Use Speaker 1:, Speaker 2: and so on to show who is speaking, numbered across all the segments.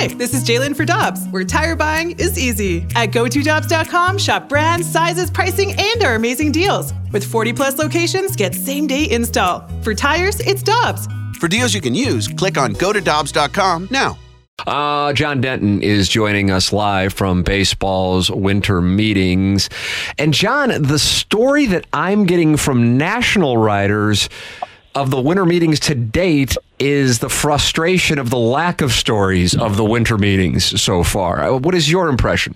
Speaker 1: Hi, this is Jalen for Dobbs, where tire buying is easy. At GoToDobbs.com, shop brands, sizes, pricing, and our amazing deals. With 40 plus locations, get same day install. For tires, it's Dobbs.
Speaker 2: For deals you can use, click on GoToDobbs.com now.
Speaker 3: Uh, John Denton is joining us live from baseball's winter meetings. And John, the story that I'm getting from national writers of the winter meetings to date is the frustration of the lack of stories of the winter meetings so far. Uh, What is your impression?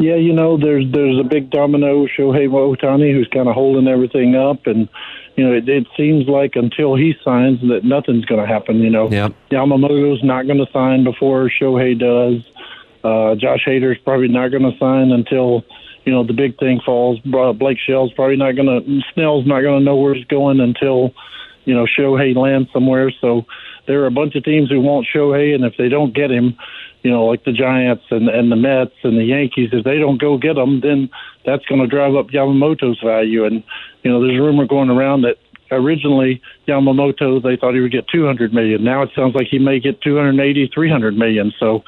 Speaker 4: Yeah, you know, there's there's a big domino, Shohei Ohtani, who's kind of holding everything up, and you know, it, it seems like until he signs, that nothing's going to happen. You know,
Speaker 3: Yep.
Speaker 4: Yamamoto's not going to sign before Shohei does. Uh, Josh Hader's probably not going to sign until you know the big thing falls. Blake Snell's probably not going to. Snell's not going to know where he's going until you know Shohei lands somewhere. So there are a bunch of teams who want Shohei, and if they don't get him, you know, like the Giants and and the Mets and the Yankees, if they don't go get him, then that's going to drive up Yamamoto's value. And you know, there's a rumor going around that originally Yamamoto they thought he would get 200 million. Now it sounds like he may get 280, 300 million. So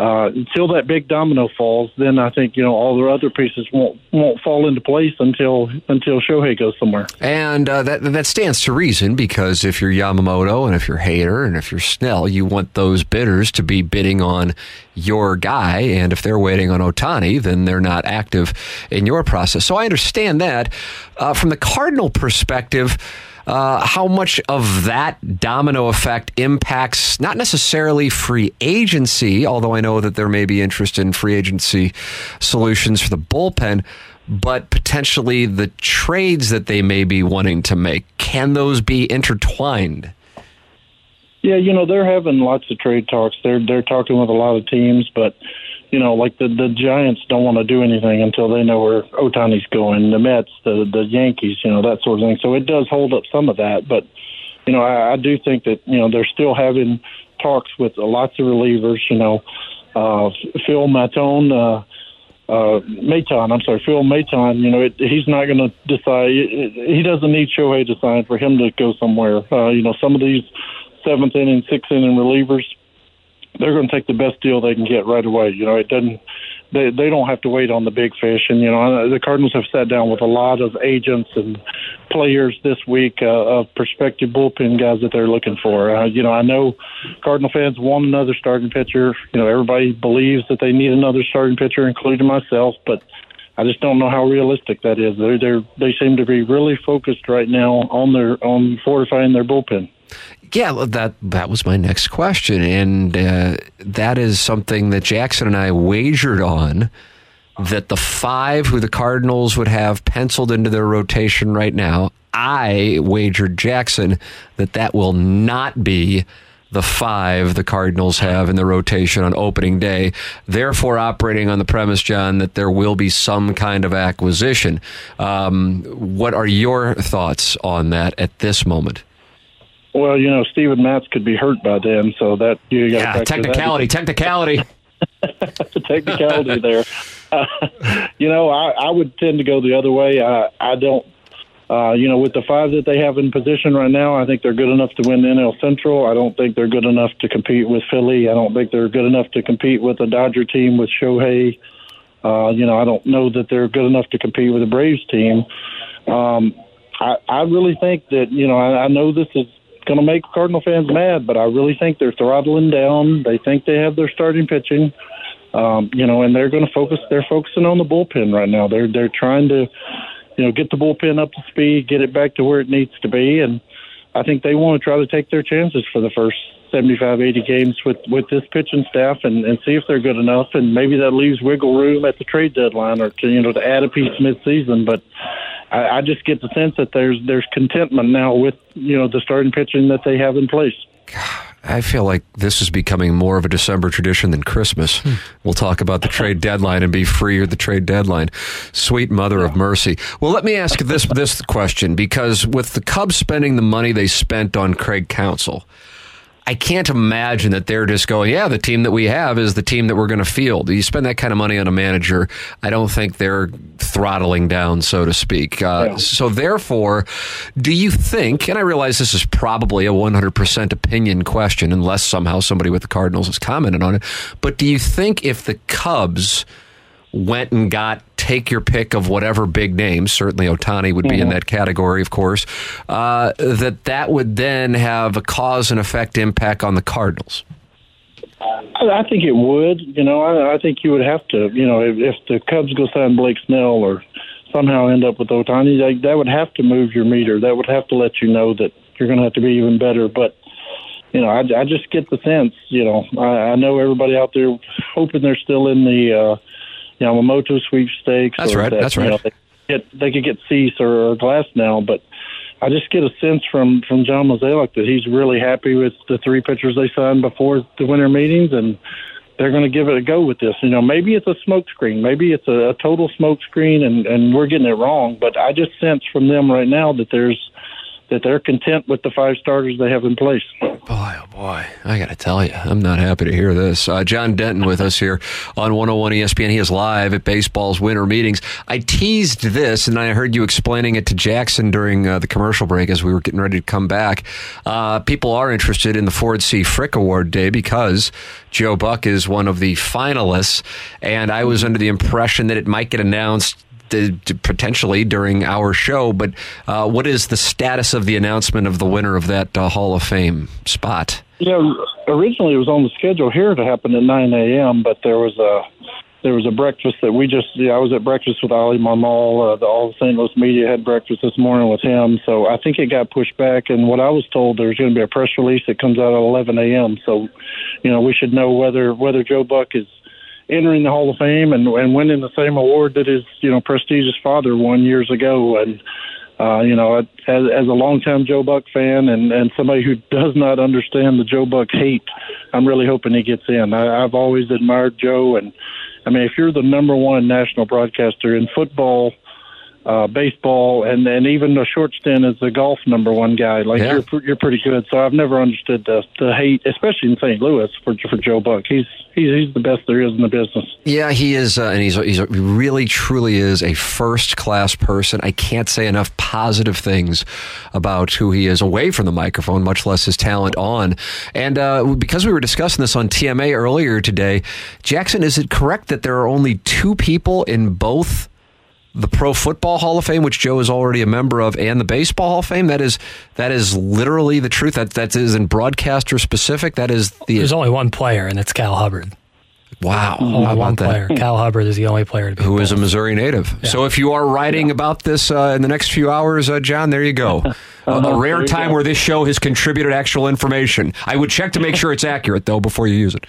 Speaker 4: uh, until that big domino falls, then I think you know all the other pieces won't won't fall into place until until Shohei goes somewhere.
Speaker 3: And uh, that that stands to reason because if you're Yamamoto and if you're Hader and if you're Snell, you want those bidders to be bidding on your guy. And if they're waiting on Ohtani, then they're not active in your process. So I understand that. Uh, from the Cardinal perspective, uh, how much of that domino effect impacts not necessarily free agency, although I know that there may be interest in free agency solutions for the bullpen, but potentially the trades that they may be wanting to make. Can those be intertwined?
Speaker 4: Yeah, you know they're having lots of trade talks. They're they're talking with a lot of teams, but you know, like the the Giants don't want to do anything until they know where Ohtani's going. The Mets, the the Yankees, you know that sort of thing. So it does hold up some of that, but you know I, I do think that you know they're still having talks with lots of relievers. You know, uh, Phil Matone. Uh, uh, Maton, I'm sorry, Phil Maton, you know, it, he's not going to decide. He doesn't need Shohei to sign for him to go somewhere. Uh, you know, some of these seventh inning, sixth inning relievers, they're going to take the best deal they can get right away. You know, it doesn't. They they don't have to wait on the big fish, and you know the Cardinals have sat down with a lot of agents and players this week uh, of prospective bullpen guys that they're looking for. Uh, you know, I know Cardinal fans want another starting pitcher. You know, everybody believes that they need another starting pitcher, including myself, but. I just don't know how realistic that is. They're, they're, they seem to be really focused right now on their on fortifying their bullpen.
Speaker 3: Yeah, that that was my next question, and uh, that is something that Jackson and I wagered on. That the five who the Cardinals would have penciled into their rotation right now, I wagered Jackson that that will not be the five the Cardinals have in the rotation on opening day. Therefore, operating on the premise, John, that there will be some kind of acquisition. Um, what are your thoughts on that at this moment?
Speaker 4: Well, you know, Steven Matz could be hurt by then, so that you got
Speaker 3: Yeah, technicality, technicality.
Speaker 4: technicality there. Uh, you know, I, I would tend to go the other way. I, I don't. Uh, you know, with the five that they have in position right now, I think they're good enough to win the NL Central. I don't think they're good enough to compete with Philly. I don't think they're good enough to compete with the Dodger team with Shohei. Uh, you know, I don't know that they're good enough to compete with the Braves team. Um, I, I really think that you know, I, I know this is going to make Cardinal fans mad, but I really think they're throttling down. They think they have their starting pitching, um, you know, and they're going to focus. They're focusing on the bullpen right now. They're they're trying to, you know, get the bullpen up to speed, get it back to where it needs to be, and I think they want to try to take their chances for the first 75, 80 games with with this pitching staff and and see if they're good enough, and maybe that leaves wiggle room at the trade deadline or to you know to add a piece mid-season, but. I, I just get the sense that there's there's contentment now with you know the starting pitching that they have in place.
Speaker 3: I feel like this is becoming more of a December tradition than Christmas. Hmm. We'll talk about the trade deadline and be free or the trade deadline. Sweet mother of mercy. Well, let me ask this this question because with the Cubs spending the money they spent on Craig Counsell, I can't imagine that they're just going, yeah, the team that we have is the team that we're going to field. You spend that kind of money on a manager, I don't think they're throttling down, so to speak. Uh, yeah. So, therefore, do you think, and I realize this is probably a 100% opinion question, unless somehow somebody with the Cardinals has commented on it, but do you think if the Cubs went and got take your pick of whatever big names. Certainly, Ohtani would be mm-hmm. in that category, of course. Uh, that that would then have a cause and effect impact on the Cardinals.
Speaker 4: I think it would. You know, I, I think you would have to. You know, if, if the Cubs go sign Blake Snell or somehow end up with Ohtani, that, that would have to move your meter. That would have to let you know that you're going to have to be even better. But you know, I, I just get the sense. You know, I, I know everybody out there hoping they're still in the. Uh, Yamamoto sweepstakes.
Speaker 3: That's right.
Speaker 4: That,
Speaker 3: that's right.
Speaker 4: You know, they, get, they could get Cease or, or Glasnow, but I just get a sense from from John Mozeliak that he's really happy with the three pitchers they signed before the winter meetings, and they're going to give it a go with this. You know, maybe it's a smokescreen, maybe it's a, a total smokescreen, and and we're getting it wrong. But I just sense from them right now that there's that they're content with the five starters they have in place.
Speaker 3: Boy, oh boy, I got to tell you, I'm not happy to hear this. Uh, John Denton with us here on 101 ESPN. He is live at baseball's winter meetings. I teased this, and I heard you explaining it to Jackson during uh, the commercial break as we were getting ready to come back. Uh, people are interested in the Ford C. Frick Award Day because Joe Buck is one of the finalists, and I was under the impression that it might get announced potentially during our show. But uh, what is the status of the announcement of the winner of that uh, Hall of Fame spot?
Speaker 4: Yeah, originally it was on the schedule here to happen at 9 a.m., but there was a there was a breakfast that we just yeah, I was at breakfast with Oli Marmol. Uh, the All the St. Louis media had breakfast this morning with him, so I think it got pushed back. And what I was told, there's going to be a press release that comes out at 11 a.m. So, you know, we should know whether whether Joe Buck is entering the Hall of Fame and, and winning the same award that his you know prestigious father won years ago. And uh, you know, as, as a longtime Joe Buck fan and and somebody who does not understand the Joe Buck hate, I'm really hoping he gets in. I, I've always admired Joe, and I mean, if you're the number one national broadcaster in football uh, baseball, and and even a short stint as the golf number one guy. Like yeah. you're you're pretty good. So I've never understood the the hate, especially in St. Louis for for Joe Buck. He's he's he's the best there is in the business.
Speaker 3: Yeah, he is, uh, and he's he's he really truly is a first class person. I can't say enough positive things about who he is away from the microphone, much less his talent on. And uh, because we were discussing this on TMA earlier today, Jackson, is it correct that there are only two people in both? The Pro Football Hall of Fame, which Joe is already a member of, and the Baseball Hall of Fame. That is that is literally the truth. That that isn't broadcaster specific. That is the.
Speaker 5: There's only one player, and it's Cal Hubbard.
Speaker 3: Wow,
Speaker 5: only one player. Cal Hubbard is the only player
Speaker 3: who is a Missouri native. Yeah. So if you are writing yeah. about this uh, in the next few hours, uh, John, there you go. a, a rare time where this show has contributed actual information. I would check to make sure it's accurate though before you use it.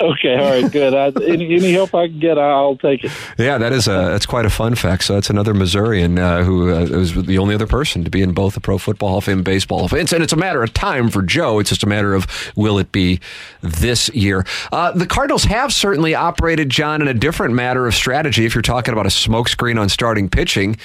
Speaker 4: Okay, all right, good. I, any, any help I can get, I'll take it.
Speaker 3: Yeah, that is a that's quite a fun fact. So that's another Missourian uh, who uh, was the only other person to be in both the Pro Football Hall of Fame and Baseball Hall of Fame. And it's a matter of time for Joe. It's just a matter of will it be this year. Uh, the Cardinals have certainly operated, John, in a different matter of strategy. If you're talking about a smokescreen on starting pitching.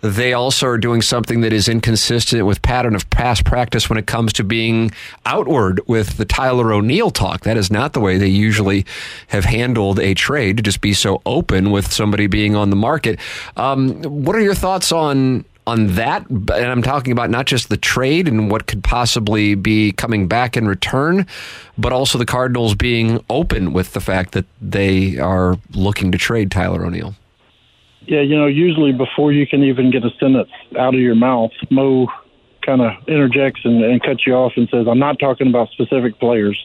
Speaker 3: They also are doing something that is inconsistent with pattern of past practice when it comes to being outward with the Tyler O'Neill talk. That is not the way they usually have handled a trade to just be so open with somebody being on the market. Um, what are your thoughts on on that? And I'm talking about not just the trade and what could possibly be coming back in return, but also the Cardinals being open with the fact that they are looking to trade Tyler O'Neill.
Speaker 4: Yeah, you know, usually before you can even get a sentence out of your mouth, Mo kind of interjects and, and cuts you off and says, I'm not talking about specific players.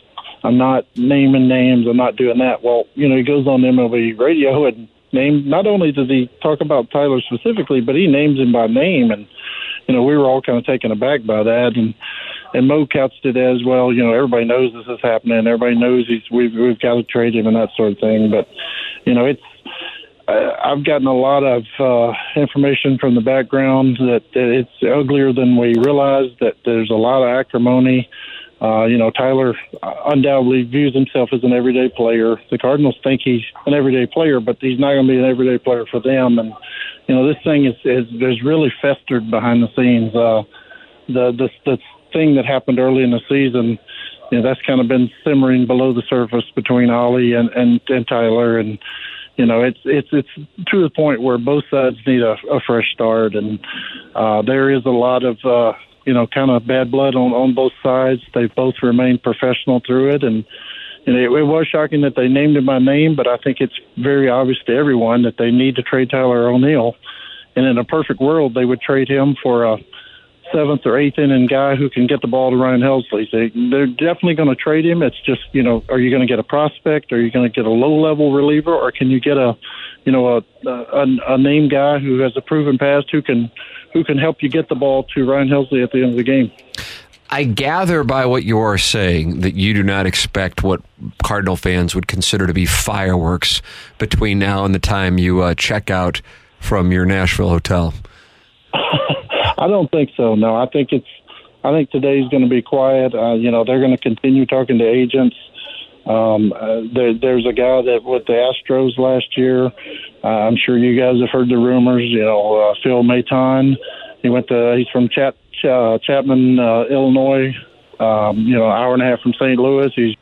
Speaker 4: I'm not naming names. I'm not doing that. Well, you know, he goes on MLB radio and name. Not only does he talk about Tyler specifically, but he names him by name. And you know, we were all kind of taken aback by that. And and Mo couched it as well. You know, everybody knows this is happening. Everybody knows he's we've we've got to trade him and that sort of thing. But you know, it's I've gotten a lot of uh, information from the background that, that it's uglier than we realize. That there's a lot of acrimony. Uh, you know, Tyler undoubtedly views himself as an everyday player. The Cardinals think he's an everyday player, but he's not going to be an everyday player for them. And you know, this thing is is, is really festered behind the scenes. Uh, the the the thing that happened early in the season you know that's kind of been simmering below the surface between Oli and and, and Tyler, and you know it's it's it's to the point where both sides need a, a fresh start, and uh, there is a lot of uh, you know kind of bad blood on on both sides. They've both remained professional through it, and. And it, it was shocking that they named him by name, but I think it's very obvious to everyone that they need to trade Tyler O'Neill. And in a perfect world, they would trade him for a seventh or eighth inning guy who can get the ball to Ryan Helsley. They, they're definitely going to trade him. It's just, you know, are you going to get a prospect? Are you going to get a low level reliever? Or can you get a, you know, a, a, a name guy who has a proven past who can, who can help you get the ball to Ryan Helsley at the end of the game?
Speaker 3: I gather by what you are saying that you do not expect what Cardinal fans would consider to be fireworks between now and the time you uh, check out from your Nashville hotel.
Speaker 4: I don't think so. No, I think it's. I think today's going to be quiet. Uh, you know, they're going to continue talking to agents. Um, uh, there, there's a guy that with the Astros last year. Uh, I'm sure you guys have heard the rumors. You know, uh, Phil Maton. He went to. He's from Chat, uh, Chatham, uh, Illinois. Um, you know, an hour and a half from St. Louis. He's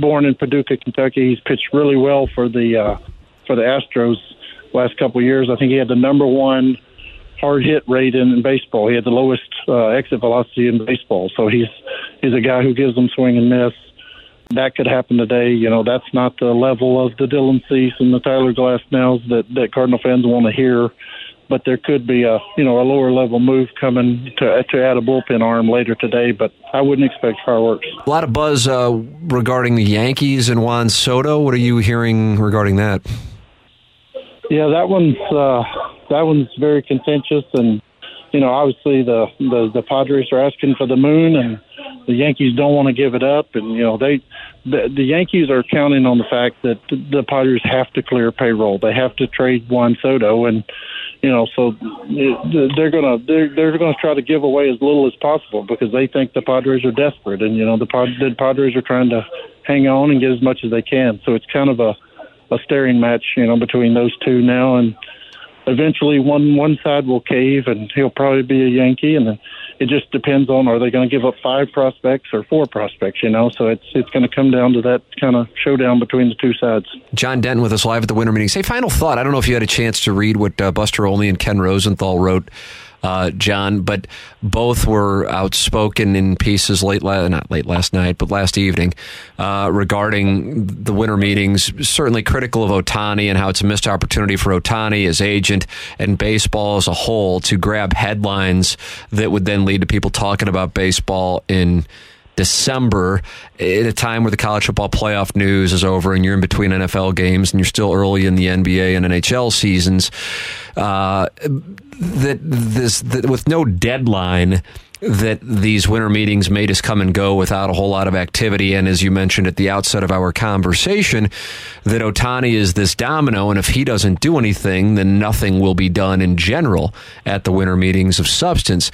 Speaker 4: born in Paducah, Kentucky. He's pitched really well for the uh, for the Astros last couple of years. I think he had the number one hard hit rate in, in baseball. He had the lowest uh, exit velocity in baseball. So he's he's a guy who gives them swing and miss. That could happen today. You know, that's not the level of the Dylan Cease and the Tyler Glasnows that that Cardinal fans want to hear. But there could be a you know a lower level move coming to to add a bullpen arm later today. But I wouldn't expect fireworks.
Speaker 3: A lot of buzz uh, regarding the Yankees and Juan Soto. What are you hearing regarding that?
Speaker 4: Yeah, that one's uh, that one's very contentious, and you know, obviously the, the the Padres are asking for the moon, and the Yankees don't want to give it up, and you know they the, the Yankees are counting on the fact that the Padres have to clear payroll, they have to trade Juan Soto, and you know, so they're gonna they're they're gonna try to give away as little as possible because they think the Padres are desperate, and you know the, the Padres are trying to hang on and get as much as they can. So it's kind of a a staring match, you know, between those two now, and eventually one one side will cave, and he'll probably be a Yankee, and then it just depends on are they going to give up five prospects or four prospects, you know. So it's it's going to come down to that kind of showdown between the two sides.
Speaker 3: John Denton with us live at the winter meeting. Say final thought. I don't know if you had a chance to read what uh, Buster Olney and Ken Rosenthal wrote uh, John, but both were outspoken in pieces late, la- not late last night, but last evening uh, regarding the winter meetings. Certainly critical of Ohtani and how it's a missed opportunity for Ohtani, as agent, and baseball as a whole to grab headlines that would then lead to people talking about baseball in December at a time where the college football playoff news is over and you're in between NFL games and you're still early in the NBA and NHL seasons. Uh, that this that with no deadline that these winter meetings may just come and go without a whole lot of activity. And as you mentioned at the outset of our conversation, that Ohtani is this domino, and if he doesn't do anything, then nothing will be done in general at the winter meetings of substance.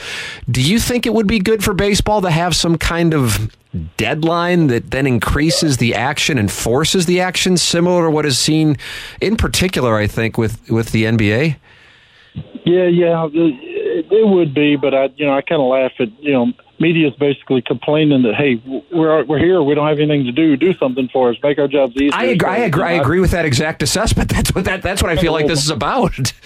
Speaker 3: Do you think it would be good for baseball to have some kind of deadline that then increases the action and forces the action, similar to what is seen in particular, I think, with, with the NBA?
Speaker 4: Yeah, yeah, it, would be, but I, you know, I kind of laugh at, you know, media is basically complaining that hey, we're we're here, we don't have anything to do, do something for us, make our jobs easier.
Speaker 3: I agree. I agree. I agree with that exact assessment. That's what that that's what I feel like this is about.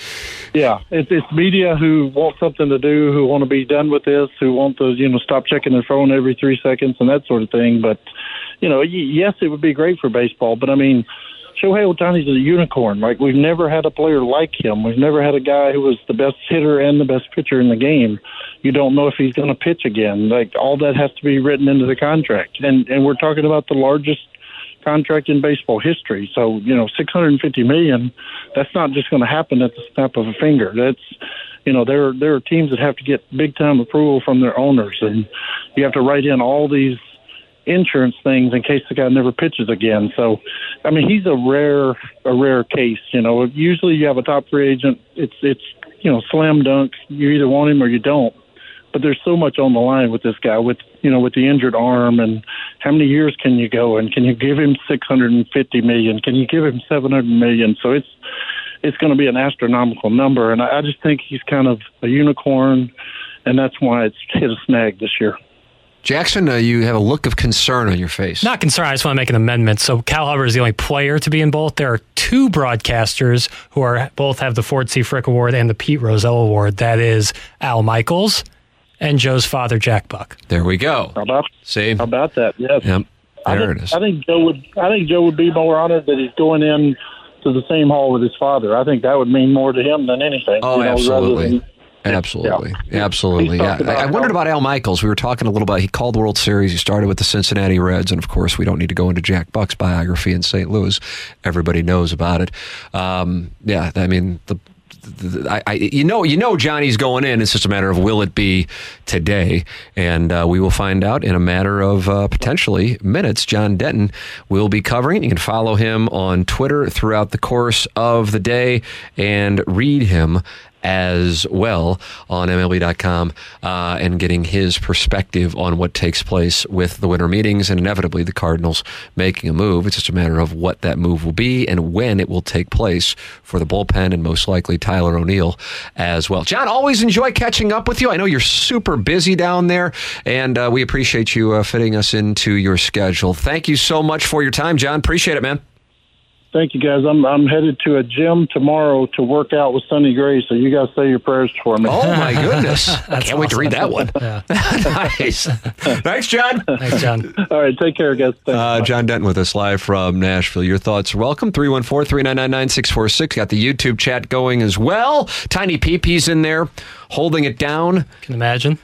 Speaker 4: Yeah, it's it's media who want something to do, who want to be done with this, who want to you know stop checking their phone every three seconds and that sort of thing. But you know, yes, it would be great for baseball, but I mean Shohei Ohtani's a unicorn. Like we've never had a player like him. We've never had a guy who was the best hitter and the best pitcher in the game. You don't know if he's going to pitch again. Like all that has to be written into the contract. And and we're talking about the largest contract in baseball history. So you know, six hundred and fifty million. That's not just going to happen at the snap of a finger. That's you know there there are teams that have to get big time approval from their owners, and you have to write in all these insurance things in case the guy never pitches again. So, I mean, he's a rare a rare case. You know, usually you have a top free agent. It's it's you know slam dunk. You either want him or you don't. But there's so much on the line with this guy, with you know, with the injured arm, and how many years can you go? And can you give him 650 million? Can you give him 700 million? So it's it's going to be an astronomical number, and I, I just think he's kind of a unicorn, and that's why it's hit a snag this year.
Speaker 3: Jackson, uh, you have a look of concern on your face.
Speaker 5: Not concerned. I just want to make an amendment. So Cal Hubbard is the only player to be in both. There are two broadcasters who are both have the Ford C. Frick Award and the Pete Rozelle Award. That is Al Michaels and Joe's father, Jack Buck.
Speaker 3: There we go.
Speaker 4: How about
Speaker 3: See?
Speaker 4: how about that? Yes.
Speaker 3: Yep.
Speaker 4: I
Speaker 3: There
Speaker 4: think,
Speaker 3: it is.
Speaker 4: I think Joe would. I think Joe would be more honored that he's going in to the same hall with his father. I think that would mean more to him than anything.
Speaker 3: Oh,
Speaker 4: you know, rather
Speaker 3: absolutely. Absolutely,
Speaker 4: Yeah.
Speaker 3: absolutely. Yeah, I, I wondered about Al Michaels. We were talking a little about. He called the World Series. He started with the Cincinnati Reds, and of course, we don't need to go into Jack Buck's biography in St. Louis. Everybody knows about it. Um, yeah, I mean, the, the, I, I, you know, you know, Johnny's going in. It's just a matter of will it be today, and uh, we will find out in a matter of uh, potentially minutes. John Denton will be covering. You can follow him on Twitter throughout the course of the day and read him as well on MLB.com uh, and getting his perspective on what takes place with the winter meetings and inevitably the Cardinals making a move. It's just a matter of what that move will be and when it will take place for the bullpen and most likely Tyler O'Neill as well. John, always enjoy catching up with you. I know you're super busy down there and uh, we appreciate you uh, fitting us into your schedule. Thank you so much for your time, John. Appreciate it, man.
Speaker 4: Thank you, guys. I'm I'm headed to a gym tomorrow to work out with Sonny Gray. So you guys say your prayers for me.
Speaker 3: Oh my goodness! I can't wait to read that one.
Speaker 5: Yeah.
Speaker 3: nice, thanks, John.
Speaker 5: Thanks, John.
Speaker 4: All right, take care, guys.
Speaker 3: Uh, John Denton with us live from Nashville. Your thoughts are welcome. 314 399 9646. Got the YouTube chat going as well. Tiny Peepee's in there holding it down.
Speaker 5: Can imagine?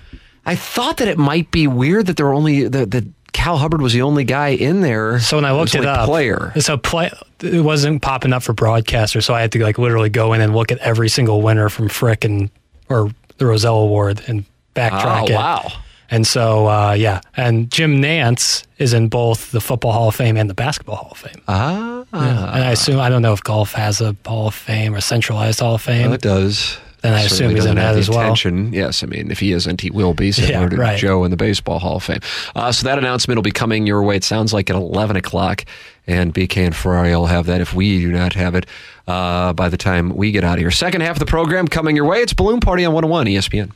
Speaker 3: I thought that it might be weird that there were only that, that Cal Hubbard was the only guy in there.
Speaker 5: So when I looked
Speaker 3: It
Speaker 5: up,
Speaker 3: player.
Speaker 5: so play it wasn't popping up for broadcaster, so I had to like literally go in and look at every single winner from Frick and or the Rozelle Award and backtrack
Speaker 3: Oh
Speaker 5: it.
Speaker 3: wow!
Speaker 5: And so uh, yeah, and Jim Nantz is in both the Football Hall of Fame and the Basketball Hall of Fame.
Speaker 3: Ah,
Speaker 5: Yeah. And I assume I don't know if golf has a Hall of Fame or centralized Hall of Fame.
Speaker 3: well, it does.
Speaker 5: Then I assume he's
Speaker 3: doesn't
Speaker 5: in
Speaker 3: have
Speaker 5: that as well.
Speaker 3: attention. Yes, I mean, if he isn't, he will be similar
Speaker 5: Yeah,
Speaker 3: to
Speaker 5: right.
Speaker 3: Joe in the Baseball Hall of Fame. Uh, so that announcement will be coming your way. It sounds like at 11 o'clock, and BK and Ferrari will have that if we do not have it uh, by the time we get out of here. Second half of the program coming your way. It's Balloon Party on 101 ESPN.